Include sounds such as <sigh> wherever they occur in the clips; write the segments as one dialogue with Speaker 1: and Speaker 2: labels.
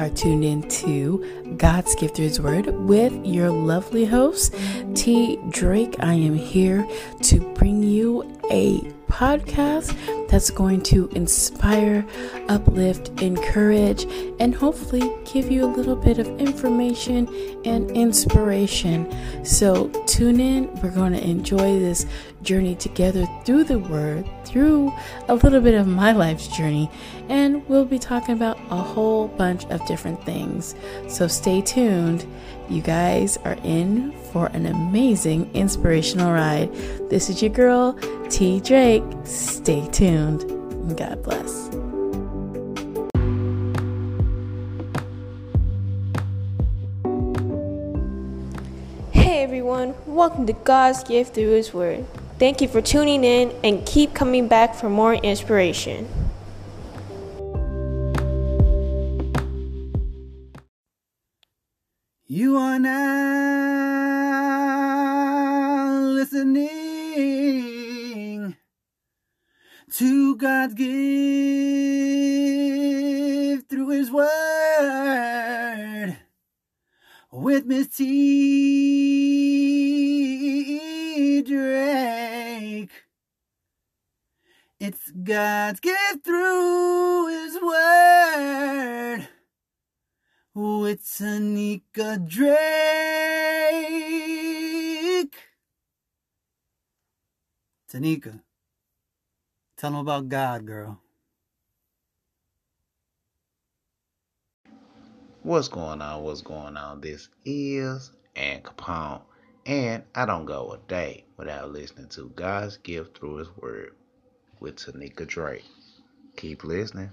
Speaker 1: are tuned in to God's Gift Through His Word with your lovely host, T. Drake. I am here to bring you a podcast that's going to inspire, uplift, encourage, and hopefully give you a little bit of information and inspiration. So tune in. We're going to enjoy this journey together through the Word, through a little bit of my life's journey, and we'll be talking about a whole bunch of different things. So stay tuned. You guys are in for an amazing inspirational ride. This is your girl, T. Drake. Stay tuned. God bless.
Speaker 2: Hey everyone, welcome to God's gift through His Word. Thank you for tuning in and keep coming back for more inspiration.
Speaker 3: You are now listening to God's gift through His Word with Miss T. It's God's gift through His Word Oh, it's Tanika Drake. Tanika, tell them about God, girl.
Speaker 4: What's going on? What's going on? This is Ann Capone, and I don't go a day without listening to God's gift through His Word with Tanika Drake. Keep listening.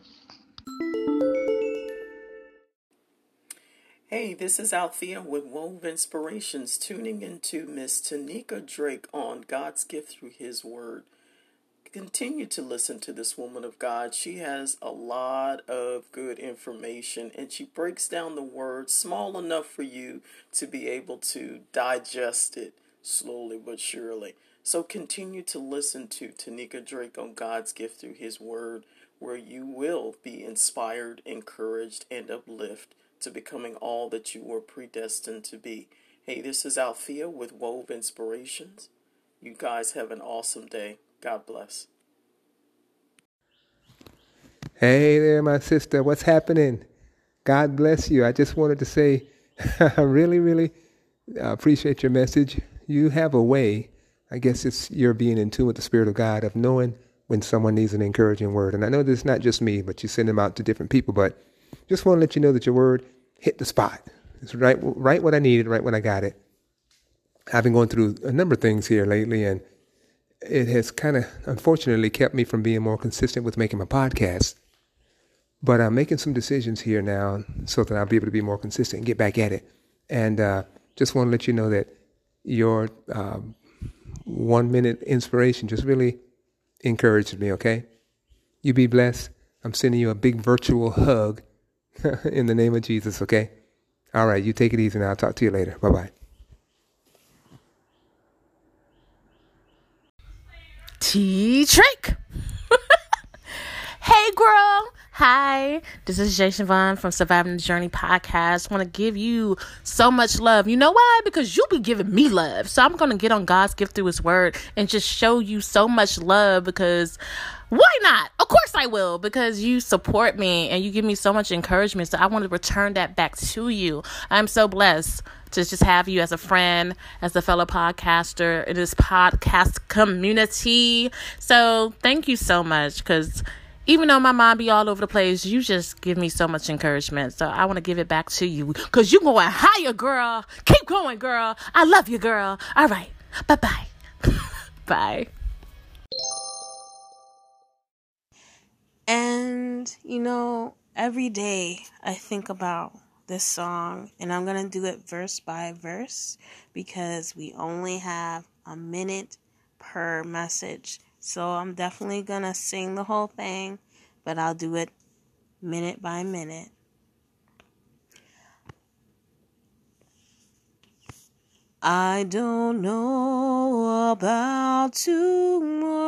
Speaker 5: Hey, this is Althea with Wove Inspirations, tuning into Miss Tanika Drake on God's gift through His Word. Continue to listen to this woman of God. She has a lot of good information and she breaks down the word small enough for you to be able to digest it slowly but surely. So continue to listen to Tanika Drake on God's gift through His Word, where you will be inspired, encouraged, and uplifted to becoming all that you were predestined to be. Hey, this is Althea with Wove Inspirations. You guys have an awesome day. God bless.
Speaker 6: Hey there, my sister. What's happening? God bless you. I just wanted to say, <laughs> I really, really appreciate your message. You have a way, I guess it's you're being in tune with the Spirit of God, of knowing when someone needs an encouraging word. And I know this is not just me, but you send them out to different people. But just want to let you know that your word hit the spot. It's right, right what I needed, right when I got it. I've been going through a number of things here lately, and it has kind of unfortunately kept me from being more consistent with making my podcast. But I'm making some decisions here now so that I'll be able to be more consistent and get back at it. And uh, just want to let you know that your um, one minute inspiration just really encouraged me, okay? You be blessed. I'm sending you a big virtual hug <laughs> in the name of Jesus, okay? All right, you take it easy now. I'll talk to you later. Bye bye.
Speaker 1: T Drake. Hey, girl. Hi, this is Jason Vaughn from Surviving the Journey podcast. want to give you so much love. You know why? Because you be giving me love. So I'm going to get on God's gift through His Word and just show you so much love because why not? Of course I will because you support me and you give me so much encouragement. So I want to return that back to you. I'm so blessed to just have you as a friend, as a fellow podcaster in this podcast community. So thank you so much because even though my mind be all over the place, you just give me so much encouragement. So I want to give it back to you because you going higher, girl. Keep going, girl. I love you, girl. All right. Bye bye. <laughs>
Speaker 7: Bye.
Speaker 8: And, you know, every day I think about this song, and I'm going to do it verse by verse because we only have a minute per message. So I'm definitely going to sing the whole thing, but I'll do it minute by minute. I don't know about tomorrow.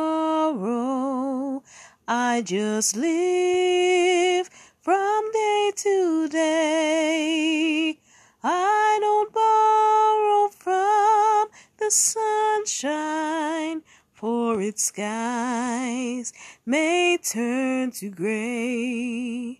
Speaker 8: I just live from day to day. I don't borrow from the sunshine, for its skies may turn to gray.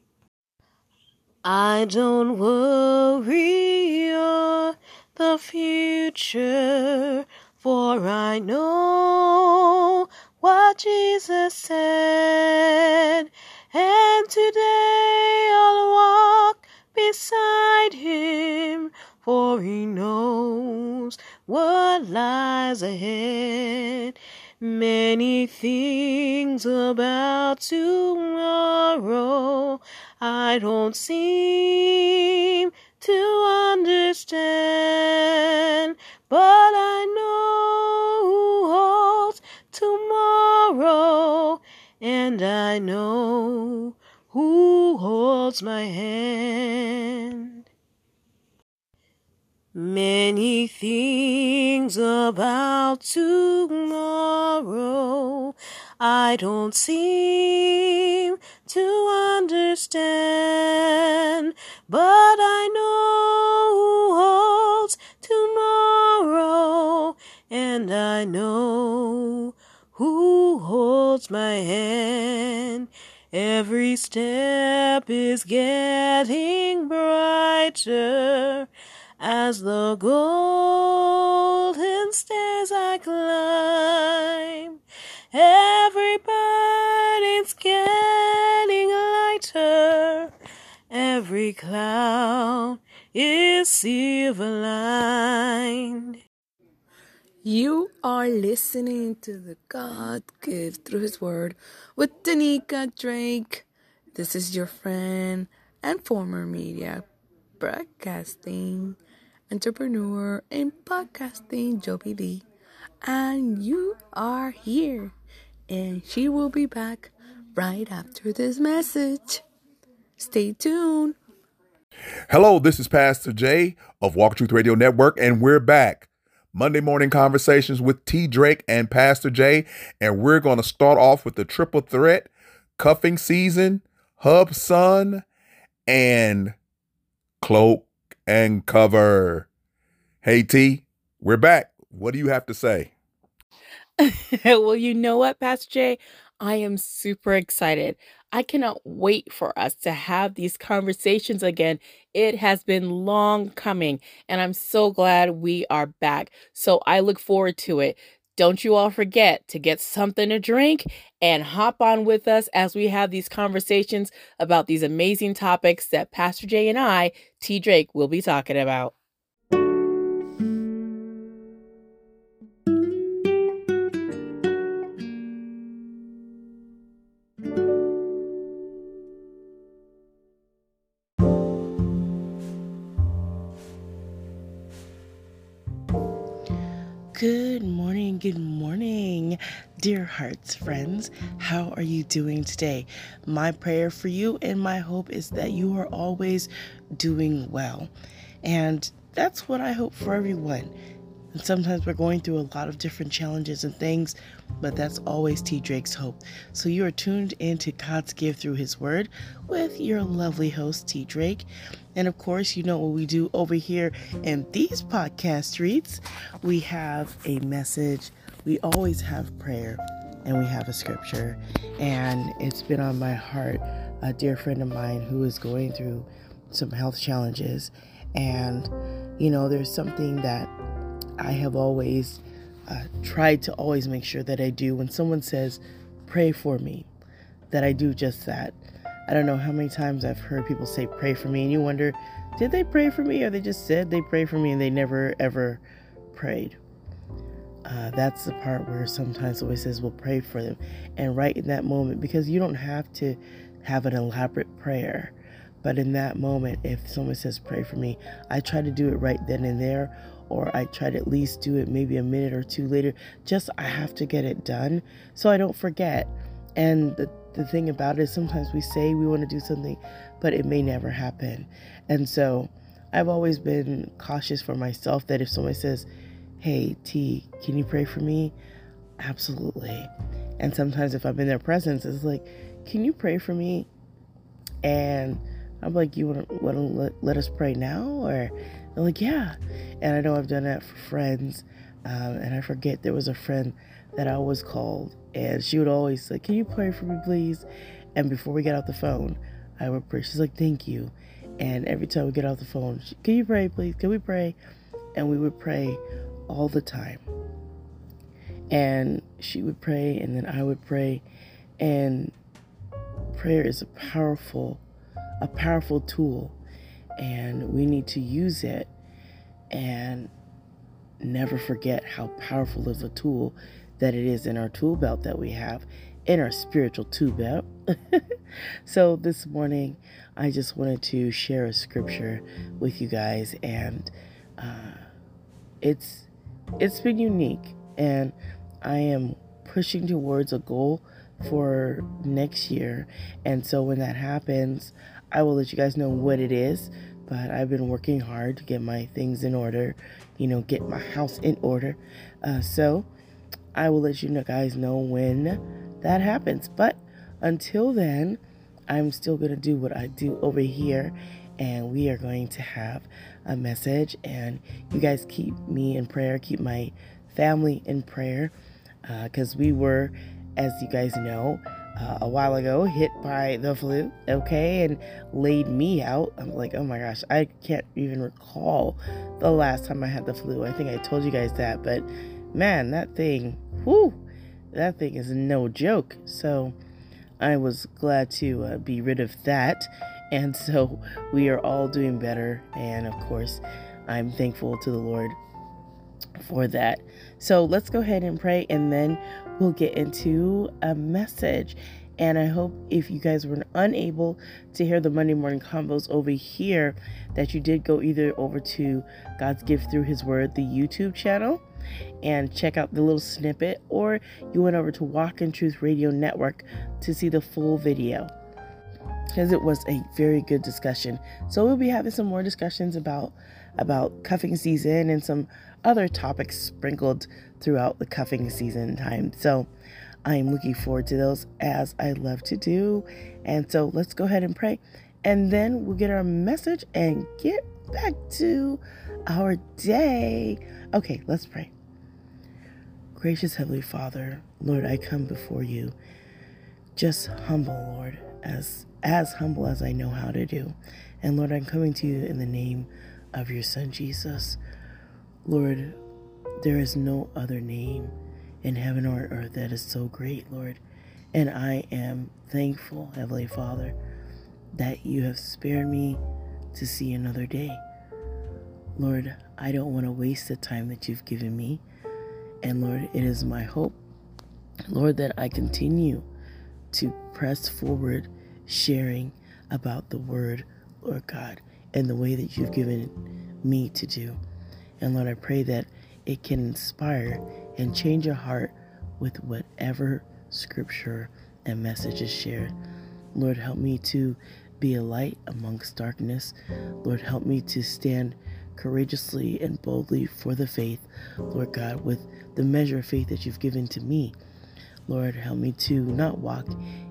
Speaker 8: I don't worry or the future, for I know what Jesus said. And today I'll walk beside him, for he knows what lies ahead. Many things about tomorrow I don't seem to understand, but I know who holds tomorrow, and I know who holds my hand. Many things about tomorrow I don't seem to understand, but I know who holds tomorrow, and I know who holds my hand. Every step is getting brighter as the golden stairs I climb. Every burden's getting lighter. Every cloud is silver lined.
Speaker 7: You are listening to the God Gives Through His Word with Tanika Drake. This is your friend and former media broadcasting entrepreneur in podcasting, Joby Lee. And you are here. And she will be back right after this message. Stay tuned.
Speaker 9: Hello, this is Pastor Jay of Walk Truth Radio Network, and we're back. Monday morning conversations with T. Drake and Pastor Jay, and we're going to start off with the triple threat cuffing season, hub sun, and cloak and cover. Hey, T, we're back. What do you have to say? <laughs>
Speaker 7: well, you know what, Pastor Jay? I am super excited. I cannot wait for us to have these conversations again. It has been long coming, and I'm so glad we are back. So I look forward to it. Don't you all forget to get something to drink and hop on with us as we have these conversations about these amazing topics that Pastor Jay and I, T. Drake, will be talking about. Friends. How are you doing today? My prayer for you and my hope is that you are always doing well. And that's what I hope for everyone. And sometimes we're going through a lot of different challenges and things, but that's always T. Drake's hope. So you are tuned in to God's gift through His Word with your lovely host, T. Drake. And of course, you know what we do over here in these podcast streets. We have a message, we always have prayer, and we have a scripture. And it's been on my heart. A dear friend of mine who is going through some health challenges. And, you know, there's something that I have always uh, tried to always make sure that I do when someone says, pray for me, that I do just that. I don't know how many times I've heard people say, pray for me, and you wonder, did they pray for me or they just said they pray for me and they never ever prayed? Uh, that's the part where sometimes always says we'll pray for them. And right in that moment because you don't have to have an elaborate prayer but in that moment if someone says pray for me i try to do it right then and there or i try to at least do it maybe a minute or two later. Just i have to get it done so i don't forget. And the, the thing about it is sometimes we say we want to do something but it may never happen. And so i've always been cautious for myself that if someone says hey, T, can you pray for me? Absolutely. And sometimes if I'm in their presence, it's like, can you pray for me? And I'm like, you want to, let, let us pray now? Or they're like, yeah. And I know I've done that for friends. Um, and I forget there was a friend that I always called, and she would always say, Can you pray for me, please? And before we get off the phone, I would pray. She's like, Thank you. And every time we get off the phone, she, Can you pray, please? Can we pray? And we would pray all the time. And she would pray, and then I would pray. And prayer is a powerful, a powerful tool, and we need to use it and never forget how powerful of a tool that it is in our tool belt that we have in our spiritual tool belt. <laughs> so this morning, I just wanted to share a scripture with you guys, and uh, it's it's been unique and I am pushing towards a goal for next year. And so when that happens, I will let you guys know what it is. But I've been working hard to get my things in order, you know, get my house in order. Uh, so I will let you guys know when that happens. But until then, I'm still going to do what I do over here and we are going to have a message. And you guys keep me in prayer, keep my family in prayer, because uh, we were, as you guys know, uh, a while ago hit by the flu, okay, and laid me out. I'm like, oh my gosh, I can't even recall the last time I had the flu. I think I told you guys that, but man, that thing, whoo, that thing is no joke. So I was glad to uh, be rid of that and so we are all doing better. And of course, I'm thankful to the Lord for that. So let's go ahead and pray and then we'll get into a message. And I hope if you guys were unable to hear the Monday morning combos over here, that you did go either over to God's Gift Through His Word, the YouTube channel, and check out the little snippet, or you went over to Walk in Truth Radio Network to see the full video because it was a very good discussion. So we'll be having some more discussions about about cuffing season and some other topics sprinkled throughout the cuffing season time. So I'm looking forward to those as I love to do. And so let's go ahead and pray. And then we'll get our message and get back to our day. Okay, let's pray. Gracious Heavenly Father, Lord, I come before you just humble, Lord, as as humble as I know how to do. And Lord, I'm coming to you in the name of your Son Jesus. Lord, there is no other name in heaven or earth that is so great, Lord. And I am thankful, Heavenly Father, that you have spared me to see another day. Lord, I don't want to waste the time that you've given me. And Lord, it is my hope, Lord, that I continue to press forward sharing about the Word, Lord God, and the way that you've given me to do. And Lord, I pray that it can inspire and change your heart with whatever scripture and message is shared. Lord, help me to be a light amongst darkness. Lord, help me to stand courageously and boldly for the faith, Lord God, with the measure of faith that you've given to me. Lord, help me to not walk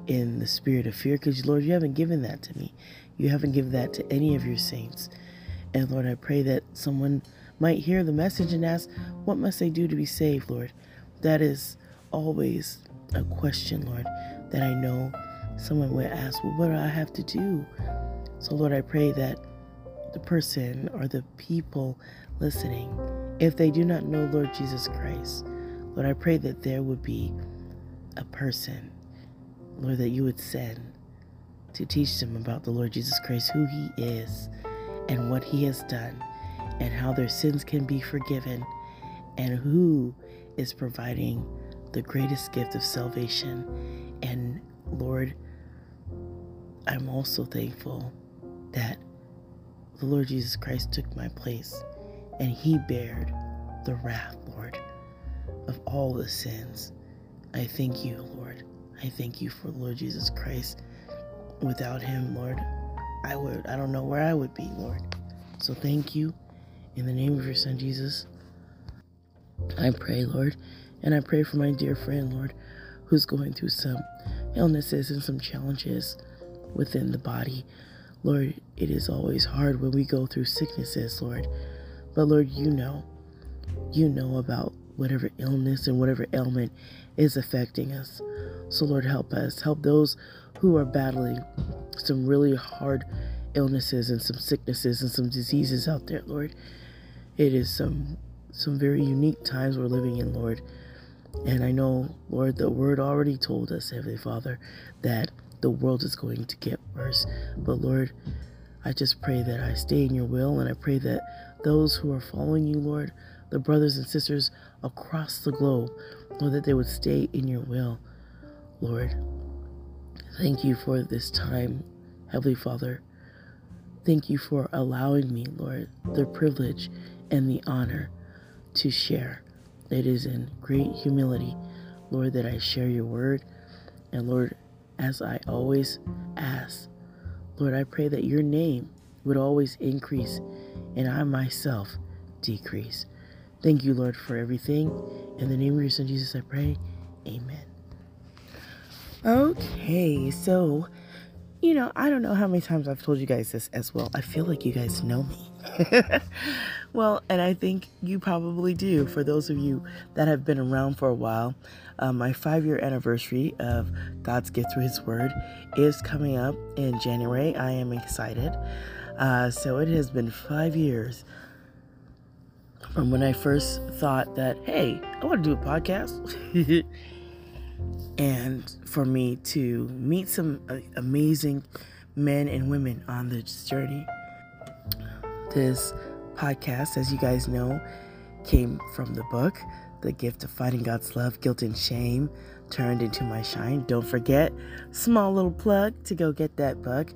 Speaker 7: in the spirit of fear because, Lord, you haven't given that to me. You haven't given that to any of your saints. And Lord, I pray that someone might hear the message and ask, What must I do to be saved, Lord? That is always a question, Lord, that I know someone would ask, Well, what do I have to do? So, Lord, I pray that the person or the people listening, if they do not know Lord Jesus Christ, Lord, I pray that there would be a person, Lord, that you would send to teach them about the Lord Jesus Christ, who He is, and what He has done, and how their sins can be forgiven, and who is providing the greatest gift of salvation. And Lord, I'm also thankful that the Lord Jesus Christ took my place and he bared the wrath, Lord, of all the sins. I thank you, Lord. I thank you for Lord Jesus Christ. Without him, Lord, I would I don't know where I would be, Lord. So thank you in the name of your son Jesus. I pray, Lord, and I pray for my dear friend, Lord, who's going through some illnesses and some challenges within the body. Lord, it is always hard when we go through sicknesses, Lord. But Lord, you know. You know about whatever illness and whatever ailment is affecting us. So, Lord, help us. Help those who are battling some really hard illnesses and some sicknesses and some diseases out there, Lord. It is some some very unique times we're living in, Lord. And I know, Lord, the word already told us, Heavenly Father, that the world is going to get worse. But Lord, I just pray that I stay in your will and I pray that those who are following you, Lord, the brothers and sisters across the globe, Lord, that they would stay in your will. Lord, thank you for this time, Heavenly Father. Thank you for allowing me, Lord, the privilege and the honor to share. It is in great humility, Lord, that I share your word. And Lord, as I always ask, Lord, I pray that your name would always increase and I myself decrease. Thank you, Lord, for everything. In the name of your son Jesus, I pray. Amen. Okay, so, you know, I don't know how many times I've told you guys this as well. I feel like you guys know me. <laughs> well, and I think you probably do for those of you that have been around for a while. Uh, my five year anniversary of God's Gift Through His Word is coming up in January. I am excited. Uh, so it has been five years from when I first thought that, hey, I want to do a podcast. <laughs> and for me to meet some uh, amazing men and women on this journey. This podcast, as you guys know, came from the book, The Gift of Finding God's Love, Guilt and Shame Turned into My Shine. Don't forget, small little plug to go get that book.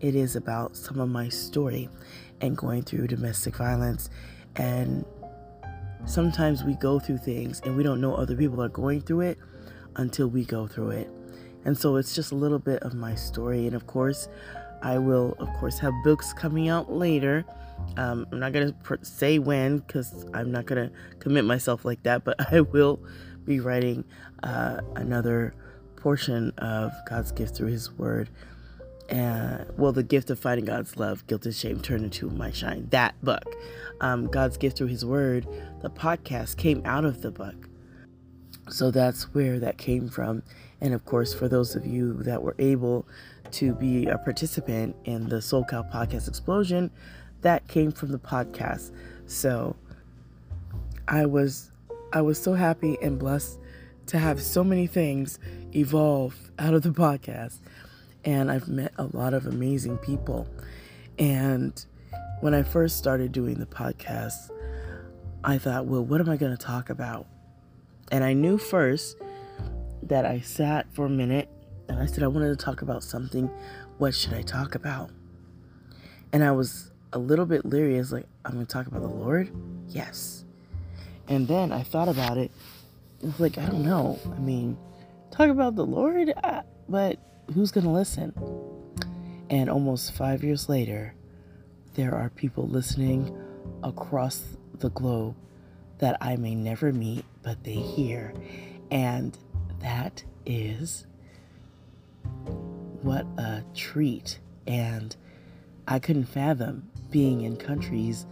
Speaker 7: It is about some of my story and going through domestic violence. And sometimes we go through things and we don't know other people are going through it until we go through it. And so it's just a little bit of my story. And of course, I will, of course, have books coming out later. Um, I'm not going to pr- say when because I'm not going to commit myself like that, but <laughs> I will be writing uh, another portion of God's gift through His Word. And well, the gift of finding God's love, guilt and shame turned into my shine. That book, um, God's gift through His Word, the podcast came out of the book. So that's where that came from. And of course, for those of you that were able to be a participant in the SoulCal Podcast Explosion, that came from the podcast. So I was I was so happy and blessed to have so many things evolve out of the podcast. And I've met a lot of amazing people. And when I first started doing the podcast, I thought, well, what am I going to talk about? And I knew first that I sat for a minute and I said I wanted to talk about something. What should I talk about? And I was a little bit leery. I was like, I'm going to talk about the Lord? Yes. And then I thought about it. I was like, I don't know. I mean, talk about the Lord, uh, but who's going to listen? And almost five years later, there are people listening across the globe that I may never meet, but they hear. And that is what a treat. And I couldn't fathom being in countries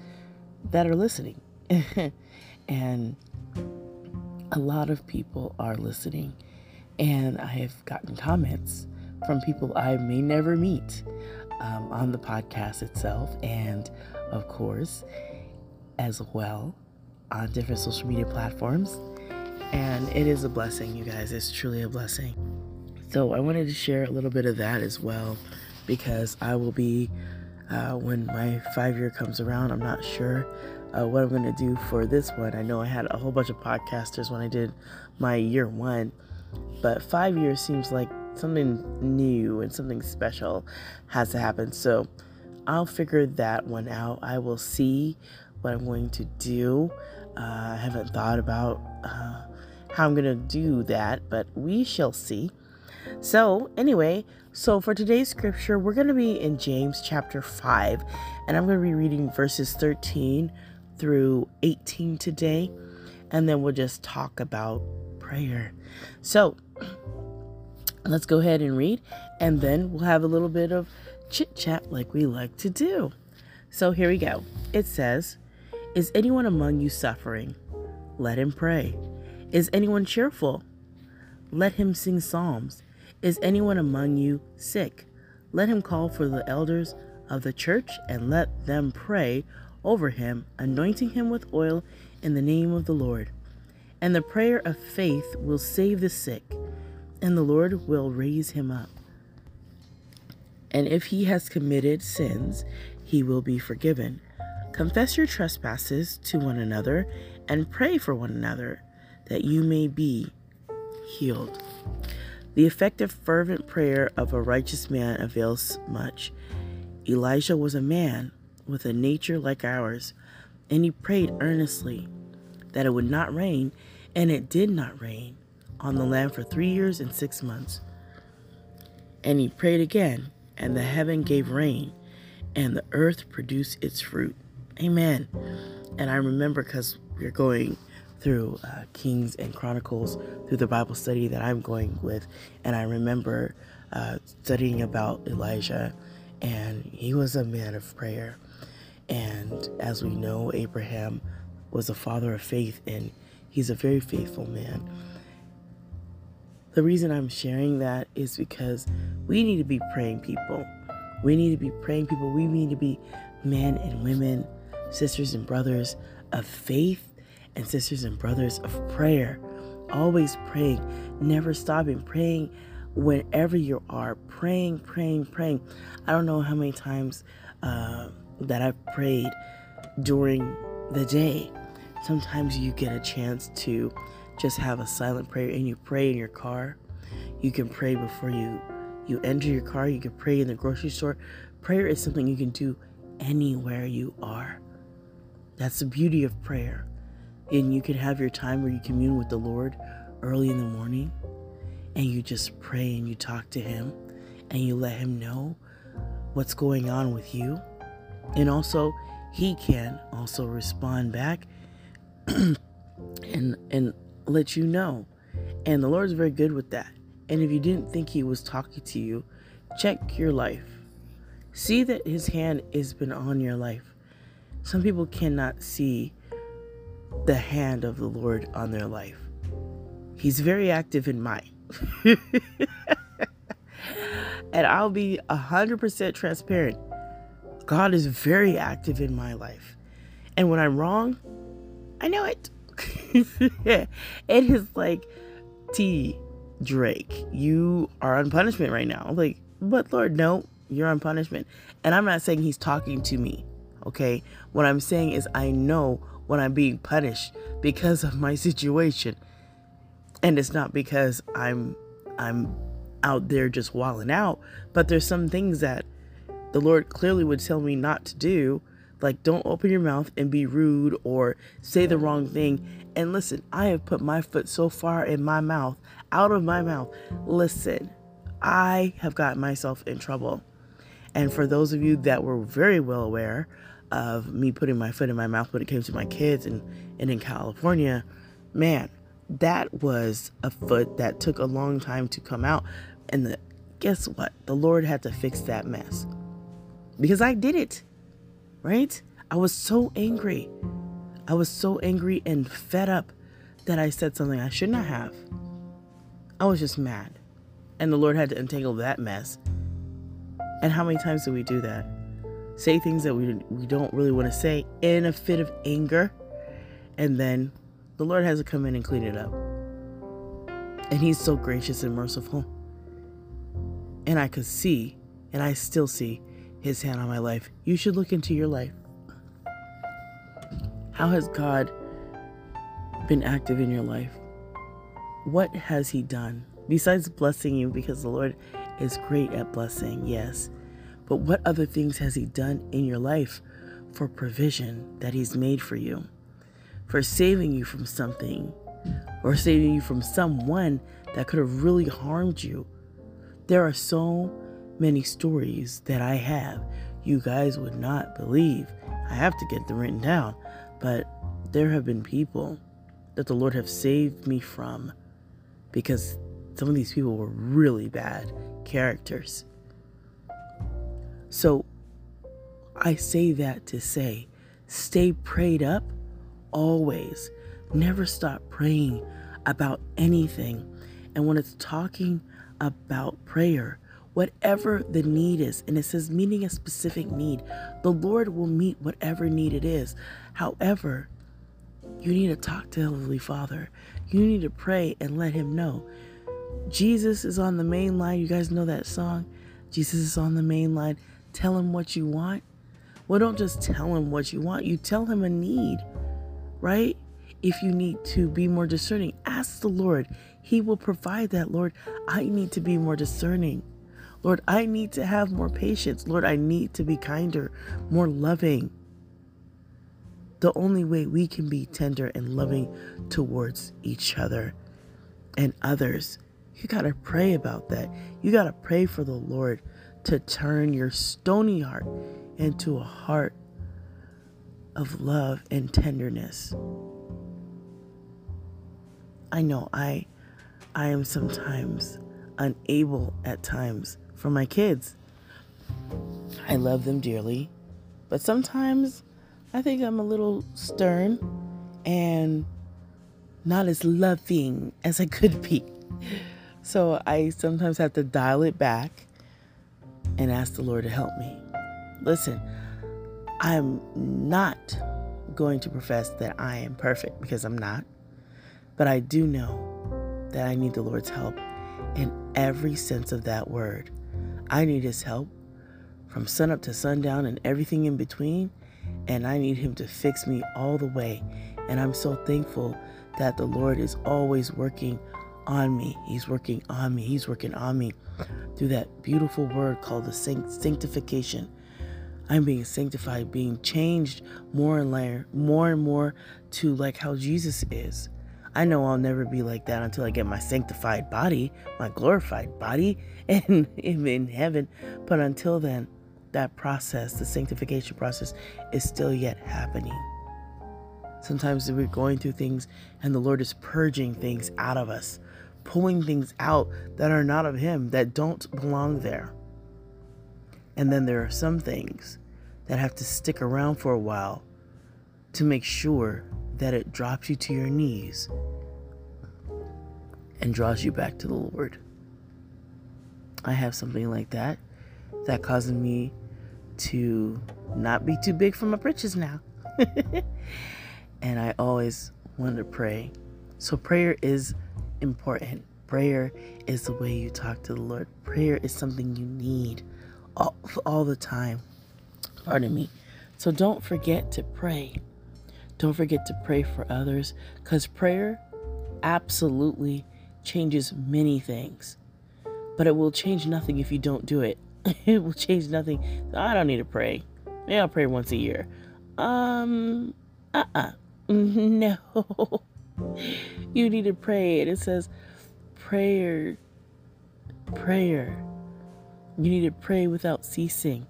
Speaker 7: that are listening. <laughs> and a lot of people are listening. And I have gotten comments from people I may never meet um, on the podcast itself. And of course, as well on different social media platforms. And it is a blessing, you guys. It's truly a blessing. So I wanted to share a little bit of that as well because I will be uh, when my five year comes around. I'm not sure uh, what I'm going to do for this one. I know I had a whole bunch of podcasters when I did my year one, but five years seems like something new and something special has to happen. So I'll figure that one out. I will see what I'm going to do. Uh, I haven't thought about uh, how I'm going to do that, but we shall see. So, anyway, so for today's scripture, we're going to be in James chapter 5, and I'm going to be reading verses 13 through 18 today, and then we'll just talk about prayer. So, let's go ahead and read, and then we'll have a little bit of chit chat like we like to do. So, here we go. It says, Is anyone among you suffering? Let him pray. Is anyone cheerful? Let him sing psalms. Is anyone among you sick? Let him call for the elders of the church and let them pray over him, anointing him with oil in the name of the Lord. And the prayer of faith will save the sick, and the Lord will raise him up. And if he has committed sins, he will be forgiven. Confess your trespasses to one another and pray for one another that you may be healed. The effective, fervent prayer of a righteous man avails much. Elijah was a man with a nature like ours, and he prayed earnestly that it would not rain, and it did not rain on the land for three years and six months. And he prayed again, and the heaven gave rain, and the earth produced its fruit. Amen. And I remember because we're going through uh, Kings and Chronicles through the Bible study that I'm going with, and I remember uh, studying about Elijah, and he was a man of prayer. And as we know, Abraham was a father of faith, and he's a very faithful man. The reason I'm sharing that is because we need to be praying people. We need to be praying people. We need to be men and women, sisters and brothers of faith and sisters and brothers of prayer. Always praying, never stopping, praying whenever you are, praying, praying, praying. I don't know how many times uh, that I've prayed during the day. Sometimes you get a chance to just have a silent prayer and you pray in your car. You can pray before you you enter your car, you can pray in the grocery store. Prayer is something you can do anywhere you are. That's the beauty of prayer. And you can have your time where you commune with the Lord early in the morning and you just pray and you talk to Him and you let Him know what's going on with you. And also, He can also respond back <clears throat> and, and let you know. And the Lord's very good with that. And if you didn't think He was talking to you, check your life. See that His hand has been on your life. Some people cannot see the hand of the Lord on their life. He's very active in mine. <laughs> and I'll be 100% transparent. God is very active in my life. And when I'm wrong, I know it. <laughs> it is like, T. Drake, you are on punishment right now. Like, but Lord, no, you're on punishment. And I'm not saying he's talking to me, okay? What I'm saying is, I know when I'm being punished because of my situation. And it's not because I'm I'm out there just walling out, but there's some things that the Lord clearly would tell me not to do, like don't open your mouth and be rude or say the wrong thing. And listen, I have put my foot so far in my mouth, out of my mouth. Listen, I have gotten myself in trouble. And for those of you that were very well aware of me putting my foot in my mouth when it came to my kids and, and in California, man, that was a foot that took a long time to come out. And the, guess what? The Lord had to fix that mess because I did it, right? I was so angry. I was so angry and fed up that I said something I should not have. I was just mad. And the Lord had to untangle that mess. And how many times do we do that? Say things that we, we don't really want to say in a fit of anger. And then the Lord has to come in and clean it up. And He's so gracious and merciful. And I could see, and I still see, his hand on my life. You should look into your life. How has God been active in your life? What has he done? Besides blessing you, because the Lord is great at blessing, yes. But what other things has he done in your life for provision that he's made for you? For saving you from something or saving you from someone that could have really harmed you. There are so many stories that I have you guys would not believe. I have to get them written down, but there have been people that the Lord have saved me from because some of these people were really bad characters. So I say that to say, stay prayed up always. Never stop praying about anything. And when it's talking about prayer, whatever the need is, and it says meeting a specific need, the Lord will meet whatever need it is. However, you need to talk to Heavenly Father. You need to pray and let Him know. Jesus is on the main line. You guys know that song? Jesus is on the main line. Tell Him what you want. Well, don't just tell Him what you want, you tell Him a need, right? If you need to be more discerning, ask the Lord. He will provide that, Lord. I need to be more discerning. Lord, I need to have more patience. Lord, I need to be kinder, more loving. The only way we can be tender and loving towards each other and others, you got to pray about that. You got to pray for the Lord to turn your stony heart into a heart of love and tenderness. I know I I am sometimes unable at times for my kids. I love them dearly, but sometimes I think I'm a little stern and not as loving as I could be. So I sometimes have to dial it back and ask the Lord to help me. Listen, I'm not going to profess that I am perfect because I'm not. But I do know that I need the Lord's help in every sense of that word. I need His help from sunup to sundown and everything in between. And I need Him to fix me all the way. And I'm so thankful that the Lord is always working on me. He's working on me. He's working on me through that beautiful word called the sanctification. I'm being sanctified, being changed more and more, more and more to like how Jesus is. I know I'll never be like that until I get my sanctified body, my glorified body, <laughs> and in heaven. But until then, that process, the sanctification process, is still yet happening. Sometimes we're going through things and the Lord is purging things out of us, pulling things out that are not of Him, that don't belong there. And then there are some things that have to stick around for a while to make sure that it drops you to your knees and draws you back to the Lord. I have something like that that causes me to not be too big for my britches now. <laughs> and I always want to pray. So prayer is important. Prayer is the way you talk to the Lord. Prayer is something you need all, all the time. Pardon me. So don't forget to pray. Don't forget to pray for others because prayer absolutely changes many things. But it will change nothing if you don't do it. <laughs> it will change nothing. I don't need to pray. Maybe I'll pray once a year. Um, uh uh <laughs> No. <laughs> you need to pray. And it says, prayer, prayer. You need to pray without ceasing.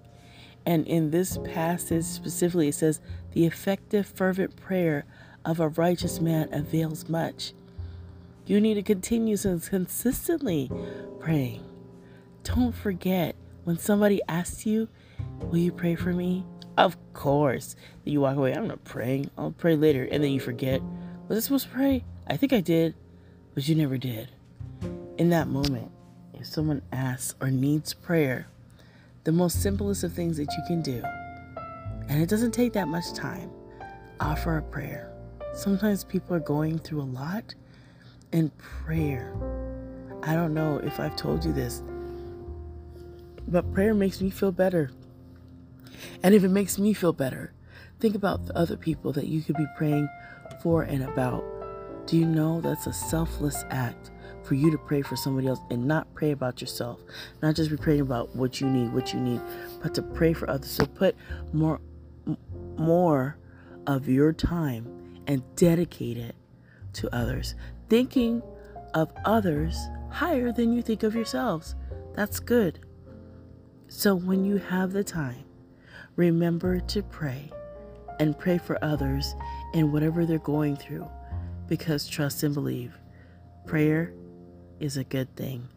Speaker 7: And in this passage specifically, it says, the effective, fervent prayer of a righteous man avails much. You need to continue consistently praying. Don't forget when somebody asks you, Will you pray for me? Of course. You walk away, I'm not praying. I'll pray later. And then you forget, Was I supposed to pray? I think I did, but you never did. In that moment, if someone asks or needs prayer, the most simplest of things that you can do, and it doesn't take that much time, offer a prayer. Sometimes people are going through a lot, and prayer. I don't know if I've told you this, but prayer makes me feel better. And if it makes me feel better, think about the other people that you could be praying for and about. Do you know that's a selfless act for you to pray for somebody else and not pray about yourself? Not just be praying about what you need, what you need, but to pray for others. So put more more of your time and dedicate it to others, thinking of others higher than you think of yourselves. That's good. So when you have the time, remember to pray and pray for others in whatever they're going through because trust and believe. Prayer is a good thing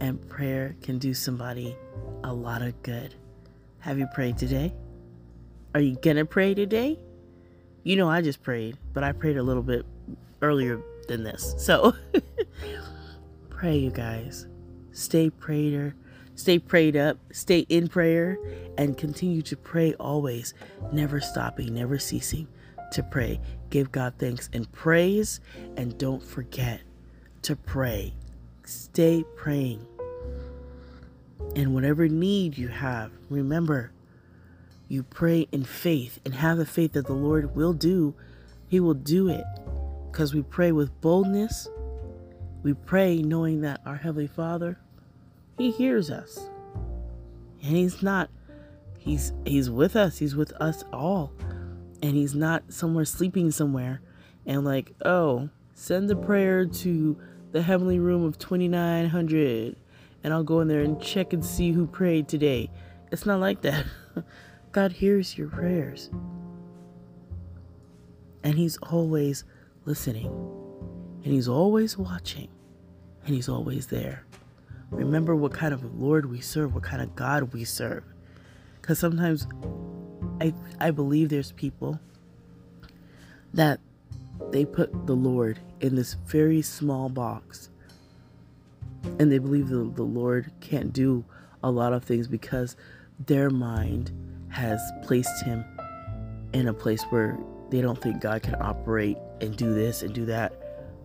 Speaker 7: and prayer can do somebody a lot of good. Have you prayed today? Are you gonna pray today? You know, I just prayed, but I prayed a little bit earlier than this. So <laughs> pray, you guys. Stay prayer, stay prayed up, stay in prayer, and continue to pray always, never stopping, never ceasing to pray. Give God thanks and praise, and don't forget to pray. Stay praying. And whatever need you have, remember you pray in faith and have the faith that the Lord will do, He will do it. Because we pray with boldness. We pray knowing that our Heavenly Father, He hears us. And He's not, He's He's with us. He's with us all. And He's not somewhere sleeping somewhere and like, oh, send a prayer to the heavenly room of 2900 and I'll go in there and check and see who prayed today. It's not like that. <laughs> God hears your prayers. And He's always listening. And He's always watching. And He's always there. Remember what kind of Lord we serve, what kind of God we serve. Because sometimes I, I believe there's people that they put the Lord in this very small box. And they believe the, the Lord can't do a lot of things because their mind has placed him in a place where they don't think God can operate and do this and do that.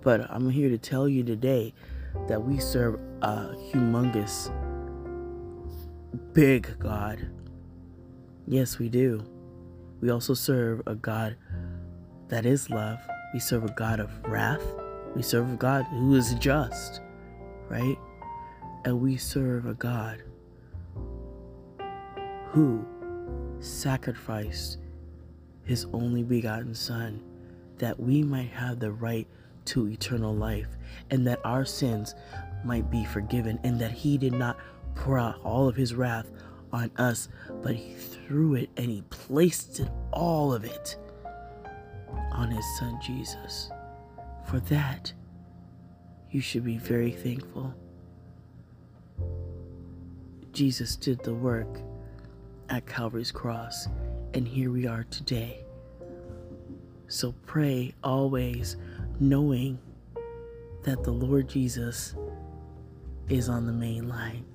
Speaker 7: But I'm here to tell you today that we serve a humongous, big God. Yes, we do. We also serve a God that is love. We serve a God of wrath. We serve a God who is just, right? And we serve a God who sacrificed his only begotten Son that we might have the right to eternal life and that our sins might be forgiven and that he did not pour out all of his wrath on us, but he threw it and he placed it, all of it, on his son Jesus. For that, you should be very thankful. Jesus did the work at Calvary's cross, and here we are today. So pray always knowing that the Lord Jesus is on the main line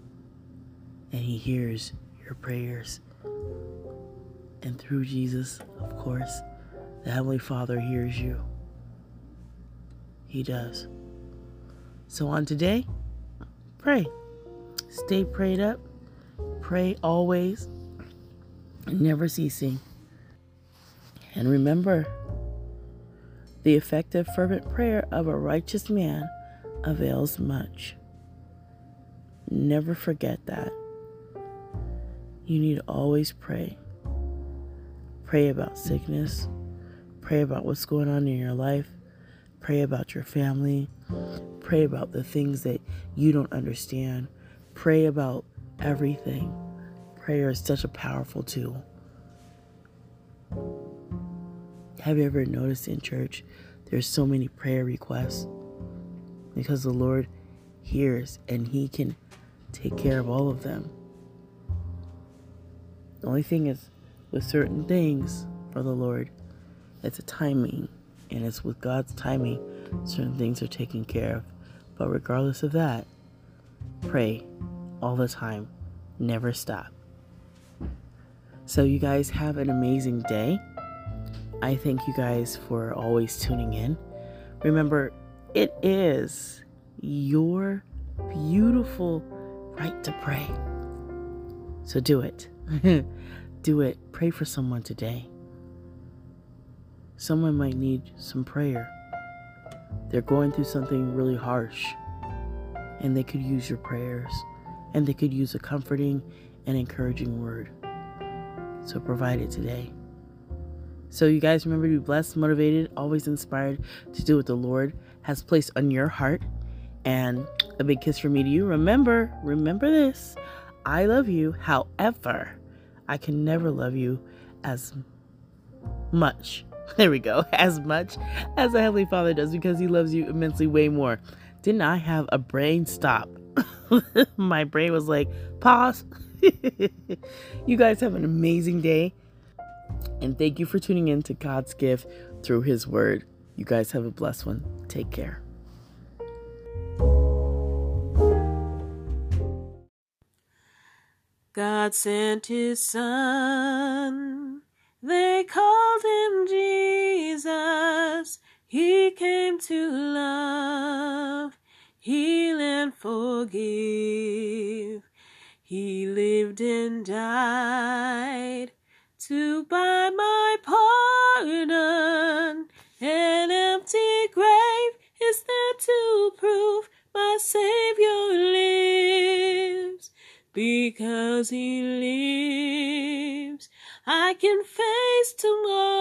Speaker 7: and he hears your prayers. And through Jesus, of course, the Heavenly Father hears you. He does. So on today, pray. Stay prayed up. Pray always never ceasing. And remember, the effective, fervent prayer of a righteous man avails much. Never forget that. You need to always pray. Pray about sickness. Pray about what's going on in your life. Pray about your family. Pray about the things that you don't understand. Pray about everything. Prayer is such a powerful tool. Have you ever noticed in church there's so many prayer requests? Because the Lord hears and He can take care of all of them. The only thing is, with certain things for the Lord, it's a timing, and it's with God's timing, certain things are taken care of. But regardless of that, pray all the time, never stop. So, you guys have an amazing day. I thank you guys for always tuning in. Remember, it is your beautiful right to pray. So, do it. <laughs>
Speaker 10: do it. Pray for someone today. Someone might need some prayer. They're going through something really harsh, and they could use your prayers, and they could use a comforting and encouraging word. So provide it today. So, you guys remember to be blessed, motivated, always inspired to do what the Lord has placed on your heart. And a big kiss from me to you. Remember, remember this I love you. However, I can never love you as much. <laughs> There we go. <laughs> As much as the Heavenly Father does because He loves you immensely way more. Didn't I have a brain stop? <laughs> My brain was like, pause. <laughs> you guys have an amazing day. And thank you for tuning in to God's gift through His Word. You guys have a blessed one. Take care.
Speaker 8: God sent his son. They called him Jesus. He came to love, heal, and forgive. He lived and died to buy my pardon. An empty grave is there to prove my Savior lives. Because he lives, I can face tomorrow.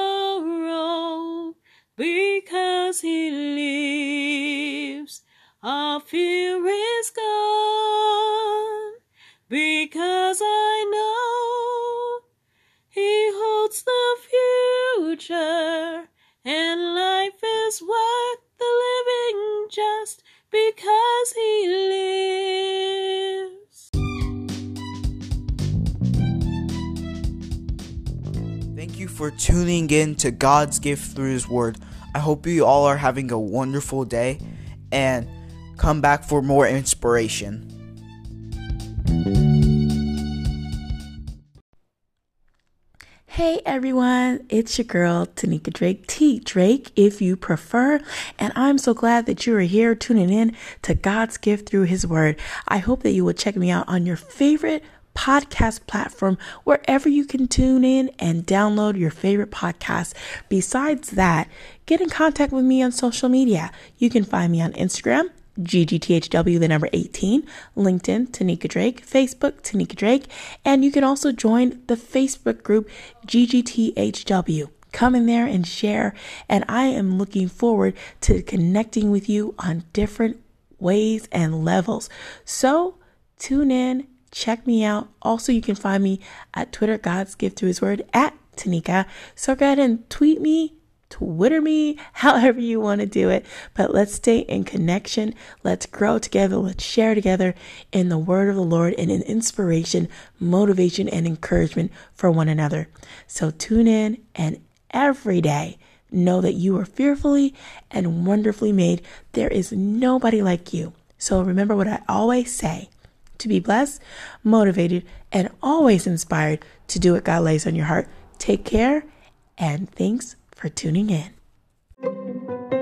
Speaker 8: Future, and life is worth the living just because he lives.
Speaker 11: Thank you for tuning in to God's gift through His Word. I hope you all are having a wonderful day and come back for more inspiration.
Speaker 10: Everyone, it's your girl Tanika Drake, T Drake if you prefer, and I'm so glad that you are here tuning in to God's gift through His Word. I hope that you will check me out on your favorite podcast platform wherever you can tune in and download your favorite podcast. Besides that, get in contact with me on social media. You can find me on Instagram GGTHW, the number 18, LinkedIn, Tanika Drake, Facebook, Tanika Drake, and you can also join the Facebook group GGTHW. Come in there and share, and I am looking forward to connecting with you on different ways and levels. So tune in, check me out. Also, you can find me at Twitter, God's Gift Through His Word, at Tanika. So go ahead and tweet me, Twitter me, however you want to do it. But let's stay in connection. Let's grow together. Let's share together in the word of the Lord and in inspiration, motivation, and encouragement for one another. So tune in and every day know that you are fearfully and wonderfully made. There is nobody like you. So remember what I always say to be blessed, motivated, and always inspired to do what God lays on your heart. Take care and thanks for tuning in.